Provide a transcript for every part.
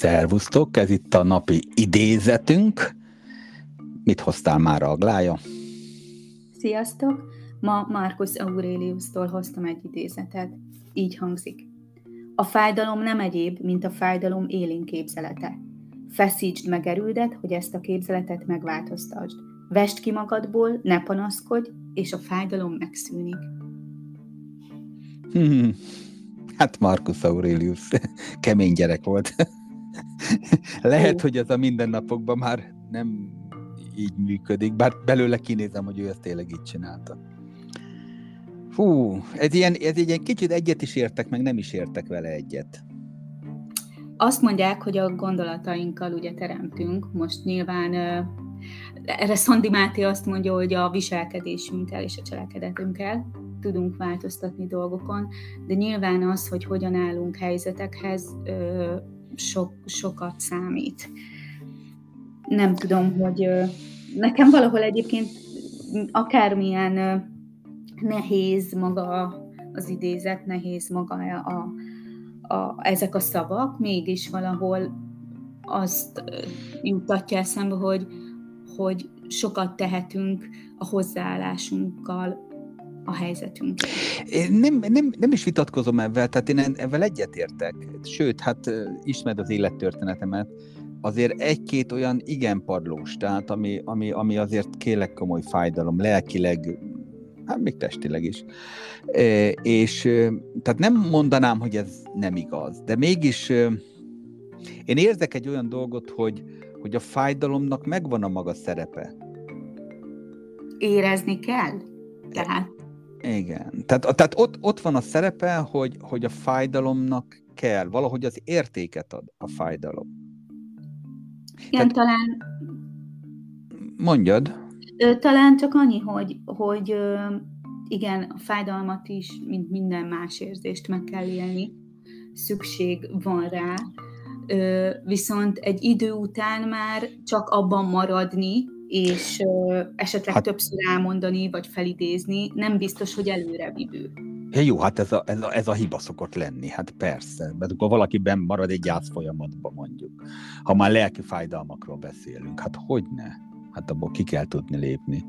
Szervusztok, ez itt a napi idézetünk. Mit hoztál már, Aglája? Sziasztok! Ma Marcus Aurelius-tól hoztam egy idézetet. Így hangzik. A fájdalom nem egyéb, mint a fájdalom élén képzelete. Feszítsd meg erődet, hogy ezt a képzeletet megváltoztasd. Vest ki magadból, ne panaszkodj, és a fájdalom megszűnik. Hmm. Hát Marcus Aurelius kemény gyerek volt. Lehet, hogy ez a mindennapokban már nem így működik, bár belőle kinézem, hogy ő ezt tényleg így csinálta. Fú, ez ilyen, ez ilyen kicsit egyet is értek, meg nem is értek vele egyet. Azt mondják, hogy a gondolatainkkal ugye teremtünk, most nyilván erre Szandi Máté azt mondja, hogy a viselkedésünkkel és a cselekedetünkkel tudunk változtatni dolgokon, de nyilván az, hogy hogyan állunk helyzetekhez, sok, sokat számít. Nem tudom, hogy nekem valahol egyébként akármilyen nehéz maga az idézet, nehéz maga a, a, ezek a szavak, mégis valahol azt jutatja eszembe, hogy, hogy sokat tehetünk a hozzáállásunkkal a helyzetünk. Én nem, nem, nem is vitatkozom ebben, tehát én ebben egyetértek. Sőt, hát ismered az élettörténetemet, azért egy-két olyan igen padlós, tehát ami, ami, ami azért kélek komoly fájdalom, lelkileg, hát még testileg is. E, és tehát nem mondanám, hogy ez nem igaz, de mégis én érzek egy olyan dolgot, hogy, hogy a fájdalomnak megvan a maga szerepe. Érezni kell? Tehát igen. Tehát, tehát ott, ott van a szerepe, hogy, hogy a fájdalomnak kell, valahogy az értéket ad a fájdalom. Igen, tehát, talán... Mondjad. Talán csak annyi, hogy, hogy igen, a fájdalmat is, mint minden más érzést meg kell élni. Szükség van rá, viszont egy idő után már csak abban maradni, és ö, esetleg hát, többször elmondani, vagy felidézni, nem biztos, hogy előre vívő. Ja, jó, hát ez a, ez, a, ez a hiba szokott lenni, hát persze, mert akkor valaki ben marad egy gyász folyamatban mondjuk. Ha már lelki fájdalmakról beszélünk, hát hogy ne? Hát abból ki kell tudni lépni.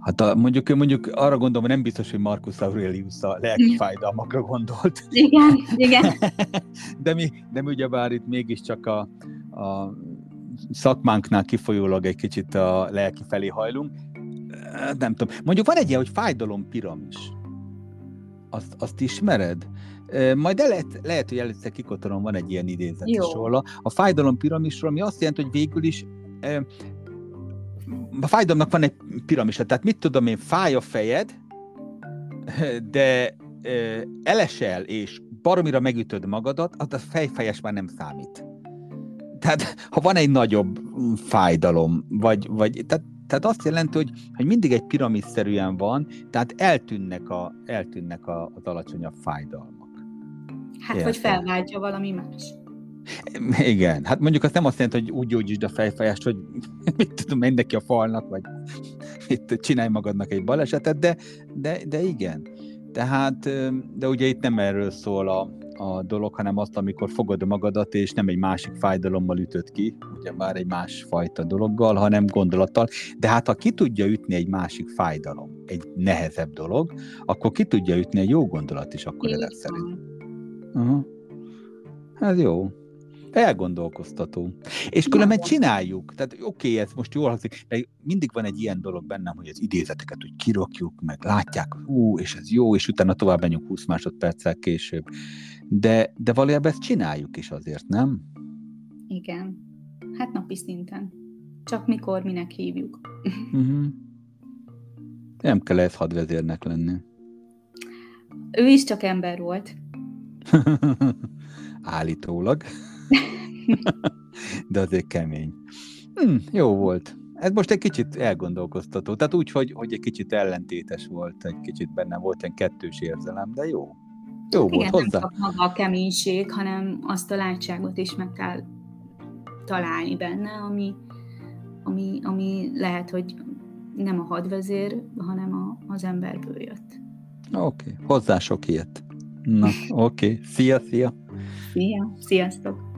Hát a, mondjuk, mondjuk arra gondolom, hogy nem biztos, hogy Marcus Aurelius a lelki fájdalmakra gondolt. Igen, igen. de mi, de mi ugyebár itt mégiscsak a, a szakmánknál kifolyólag egy kicsit a lelki felé hajlunk. Nem tudom. Mondjuk van egy ilyen, hogy fájdalom piramis. Azt, azt ismered? Majd el lehet, lehet, hogy először kikotorom, van egy ilyen idézet is róla. A fájdalom piramisról, ami azt jelenti, hogy végül is a fájdalomnak van egy piramis, tehát mit tudom én, fáj a fejed, de elesel és baromira megütöd magadat, az a fejfejes már nem számít tehát ha van egy nagyobb fájdalom, vagy, vagy tehát, tehát azt jelenti, hogy, hogy mindig egy piramisszerűen van, tehát eltűnnek, a, eltűnnek a, az alacsonyabb fájdalmak. Hát, Értem. hogy felváltja valami más. Igen, hát mondjuk azt nem azt jelenti, hogy úgy gyógyítsd a fejfájást, hogy mit tudom, menj neki a falnak, vagy itt csinálj magadnak egy balesetet, de, de, de igen. Tehát, de ugye itt nem erről szól a, a dolog, hanem azt, amikor fogod magadat, és nem egy másik fájdalommal ütöd ki, ugye már egy másfajta dologgal, hanem gondolattal. De hát ha ki tudja ütni egy másik fájdalom, egy nehezebb dolog, akkor ki tudja ütni egy jó gondolat is akkor ezek szerint. Uh-huh. Ez jó elgondolkoztató. És különben csináljuk. Tehát oké, okay, ez most jól hangzik, de mindig van egy ilyen dolog bennem, hogy az idézeteket úgy kirokjuk, meg látják, ú, és ez jó, és utána tovább menjünk 20 másodperccel később. De, de valójában ezt csináljuk is azért, nem? Igen. Hát napi szinten. Csak mikor, minek hívjuk. Uh-huh. Nem kell ez hadvezérnek lenni. Ő is csak ember volt. Állítólag. De azért kemény. Hm, jó volt. Ez most egy kicsit elgondolkoztató. Tehát úgy, hogy, hogy egy kicsit ellentétes volt, egy kicsit benne volt egy kettős érzelem, de jó. Jó Igen, volt hozzá. Nem maga a keménység, hanem azt a látságot is meg kell találni benne, ami, ami, ami lehet, hogy nem a hadvezér, hanem a, az emberből jött. Oké, okay. hozzá sok ilyet. Na, oké. Okay. Szia, szia! Szia, sziasztok!